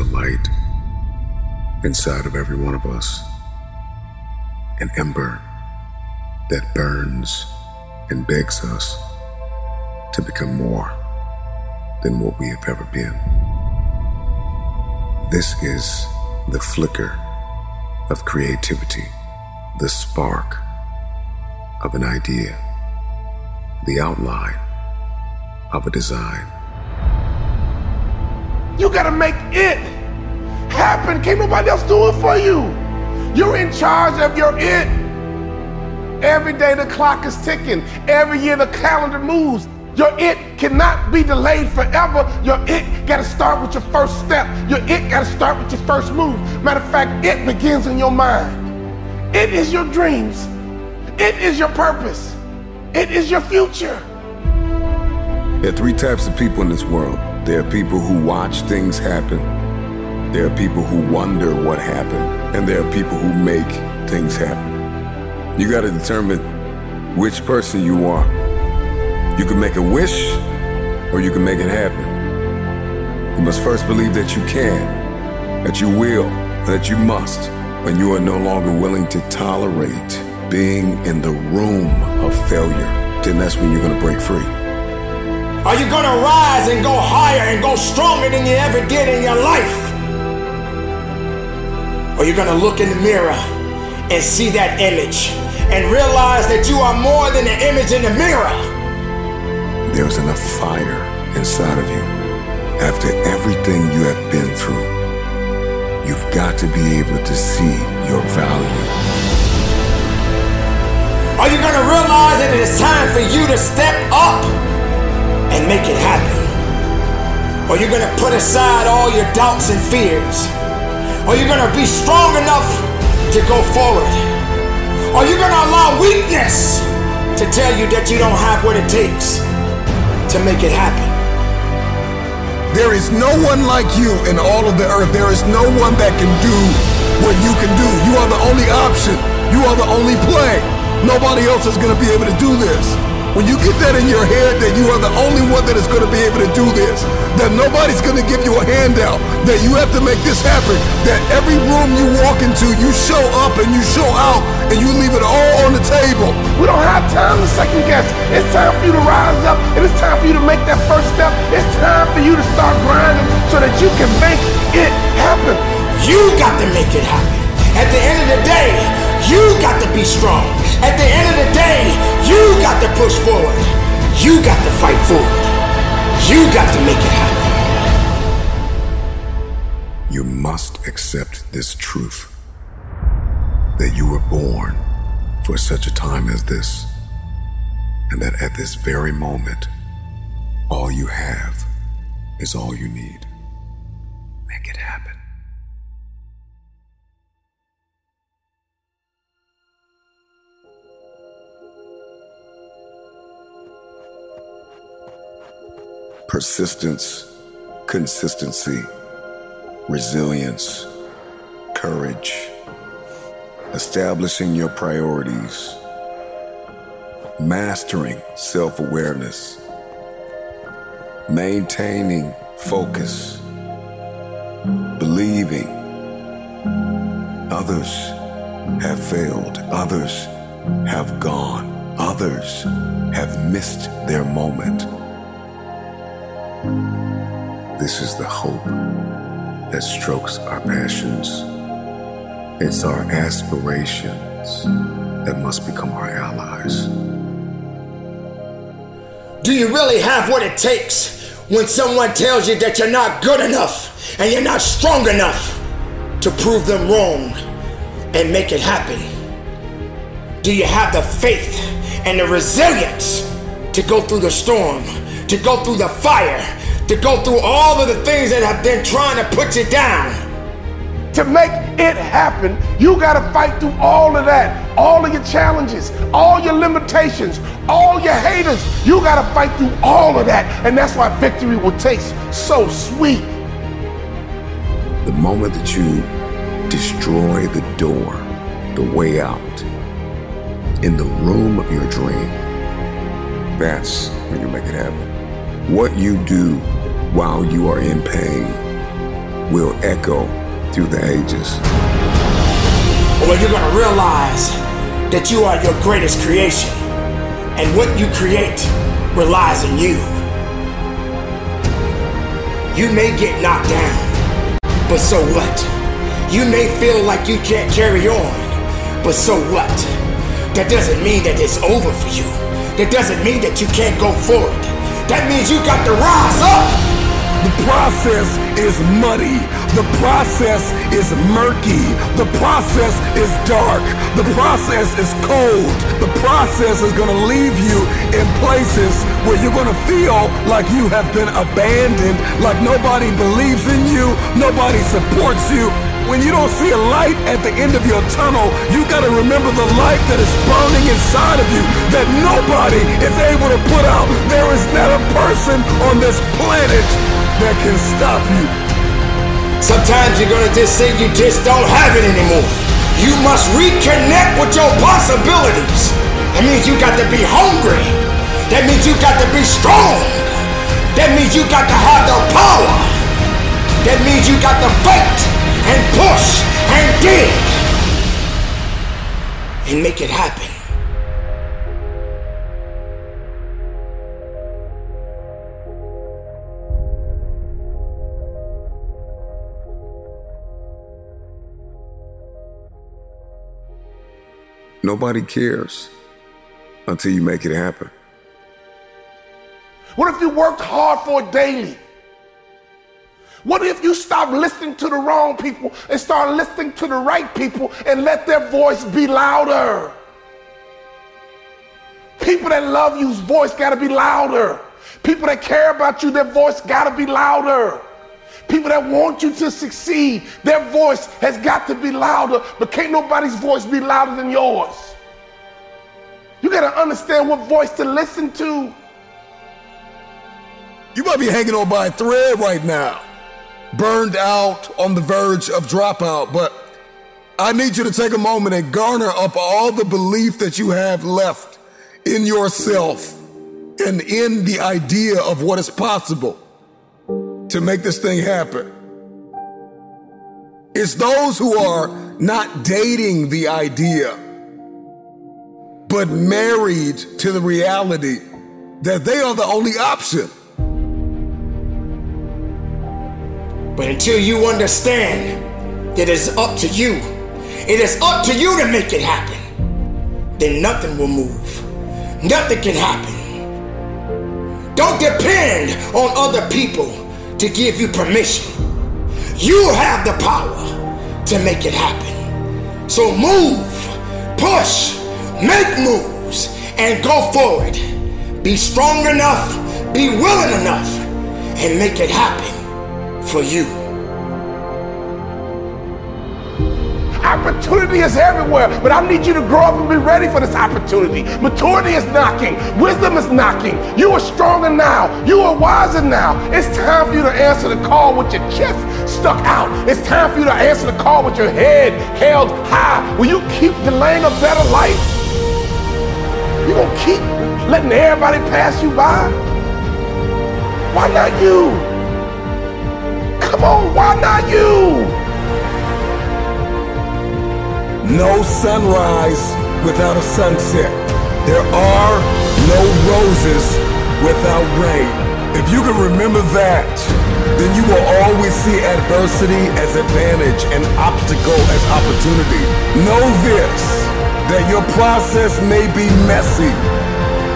a light inside of every one of us, an ember that burns and begs us to become more than what we have ever been. This is the flicker of creativity, the spark of an idea, the outline of a design. You gotta make it happen. Can't nobody else do it for you. You're in charge of your it. Every day the clock is ticking. Every year the calendar moves. Your it cannot be delayed forever. Your it got to start with your first step. Your it got to start with your first move. Matter of fact, it begins in your mind. It is your dreams. It is your purpose. It is your future. There are three types of people in this world. There are people who watch things happen. There are people who wonder what happened. And there are people who make things happen. You got to determine which person you are. You can make a wish or you can make it happen. You must first believe that you can, that you will, that you must, when you are no longer willing to tolerate being in the room of failure. Then that's when you're gonna break free. Are you gonna rise and go higher and go stronger than you ever did in your life? Or you gonna look in the mirror and see that image and realize that you are more than the image in the mirror? There's enough fire inside of you. After everything you have been through, you've got to be able to see your value. Are you going to realize that it is time for you to step up and make it happen? Or you're going to put aside all your doubts and fears? Are you're going to be strong enough to go forward? Are you're going to allow weakness to tell you that you don't have what it takes? to make it happen. There is no one like you in all of the earth. There is no one that can do what you can do. You are the only option. You are the only play. Nobody else is going to be able to do this. When you get that in your head that you are the only one that is going to be able to do this, that nobody's going to give you a handout, that you have to make this happen, that every room you walk into, you show up and you show out and you leave it all on the table. We don't have time to second guess. It's time for you to rise up and it's time for you to make that first step. It's time for you to start grinding so that you can make it happen. You got to make it happen. At the end of the day, you got to be strong. At the end of the day, you got to push forward. You got to fight forward. You got to make it happen. You must accept this truth that you were born for such a time as this, and that at this very moment, all you have is all you need. Make it happen. Persistence, consistency, resilience, courage, establishing your priorities, mastering self awareness, maintaining focus, believing others have failed, others have gone, others have missed their moment. This is the hope that strokes our passions. It's our aspirations that must become our allies. Do you really have what it takes when someone tells you that you're not good enough and you're not strong enough to prove them wrong and make it happen? Do you have the faith and the resilience to go through the storm, to go through the fire, to go through all of the things that have been trying to put you down? To make it happen, you got to fight through all of that, all of your challenges, all your limitations, all your haters. You got to fight through all of that. And that's why victory will taste so sweet. The moment that you destroy the door, the way out, in the room of your dream, that's when you make it happen. What you do while you are in pain will echo through the ages. Or you're gonna realize that you are your greatest creation, and what you create relies on you. You may get knocked down, but so what? You may feel like you can't carry on, but so what? That doesn't mean that it's over for you. That doesn't mean that you can't go forward. That means you got to rise up. The process is muddy. The process is murky. The process is dark. The process is cold. The process is going to leave you in places where you're going to feel like you have been abandoned, like nobody believes in you, nobody supports you. When you don't see a light at the end of your tunnel, you got to remember the light that is burning inside of you that nobody is able to put out. There is not a person on this planet that can stop you. Sometimes you're gonna just say you just don't have it anymore. You must reconnect with your possibilities. That means you got to be hungry. That means you got to be strong. That means you got to have the power. That means you got to fight and push and dig and make it happen. Nobody cares until you make it happen. What if you worked hard for it daily? What if you stop listening to the wrong people and start listening to the right people and let their voice be louder? People that love you's voice got to be louder. People that care about you, their voice got to be louder. People that want you to succeed, their voice has got to be louder, but can't nobody's voice be louder than yours. You got to understand what voice to listen to. You might be hanging on by a thread right now burned out on the verge of dropout, but I need you to take a moment and garner up all the belief that you have left in yourself and in the idea of what is possible to make this thing happen. It's those who are not dating the idea, but married to the reality that they are the only option. But until you understand that it's up to you, it is up to you to make it happen, then nothing will move. Nothing can happen. Don't depend on other people to give you permission. You have the power to make it happen. So move, push, make moves, and go forward. Be strong enough, be willing enough, and make it happen for you. Opportunity is everywhere, but I need you to grow up and be ready for this opportunity. Maturity is knocking, wisdom is knocking. You are stronger now, you are wiser now. It's time for you to answer the call with your chest stuck out. It's time for you to answer the call with your head held high. Will you keep delaying a better life? You gonna keep letting everybody pass you by? Why not you? Come on, why not you? No sunrise without a sunset. There are no roses without rain. If you can remember that, then you will always see adversity as advantage and obstacle as opportunity. Know this, that your process may be messy,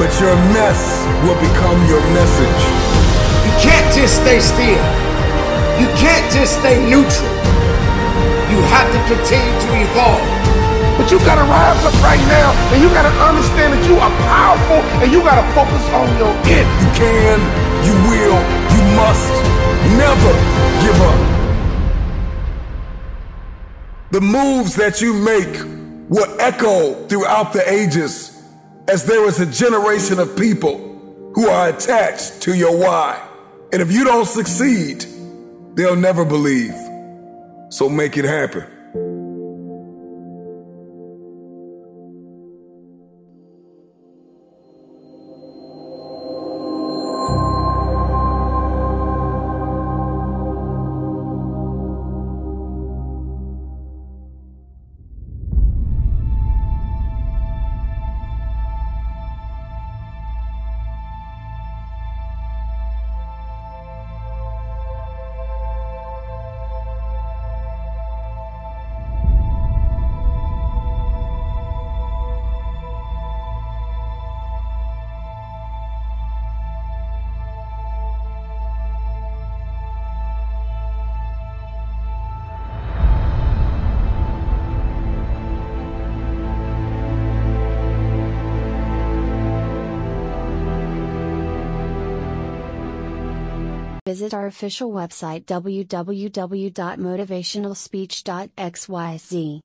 but your mess will become your message. You can't just stay still. You can't just stay neutral. You have to continue to evolve. But you gotta rise up right now and you gotta understand that you are powerful and you gotta focus on your it. You can, you will, you must never give up. The moves that you make will echo throughout the ages as there is a generation of people who are attached to your why. And if you don't succeed, They'll never believe. So make it happen. Visit our official website www.motivationalspeech.xyz.